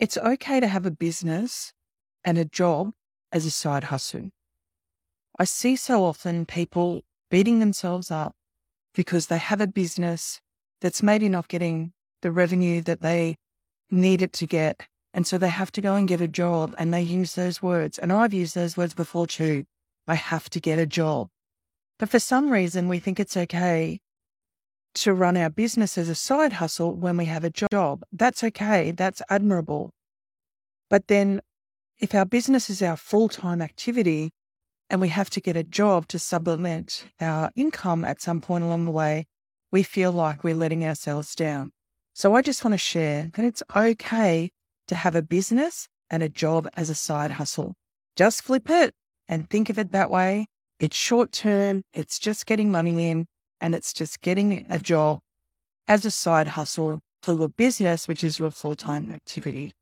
It's okay to have a business and a job as a side hustle. I see so often people beating themselves up because they have a business that's maybe not getting the revenue that they need it to get. And so they have to go and get a job and they use those words. And I've used those words before too. I have to get a job. But for some reason, we think it's okay to run our business as a side hustle when we have a job. That's okay. That's admirable. But then if our business is our full time activity and we have to get a job to supplement our income at some point along the way, we feel like we're letting ourselves down. So I just want to share that it's okay to have a business and a job as a side hustle. Just flip it and think of it that way. It's short term, it's just getting money in, and it's just getting a job as a side hustle for your business, which is your full time activity.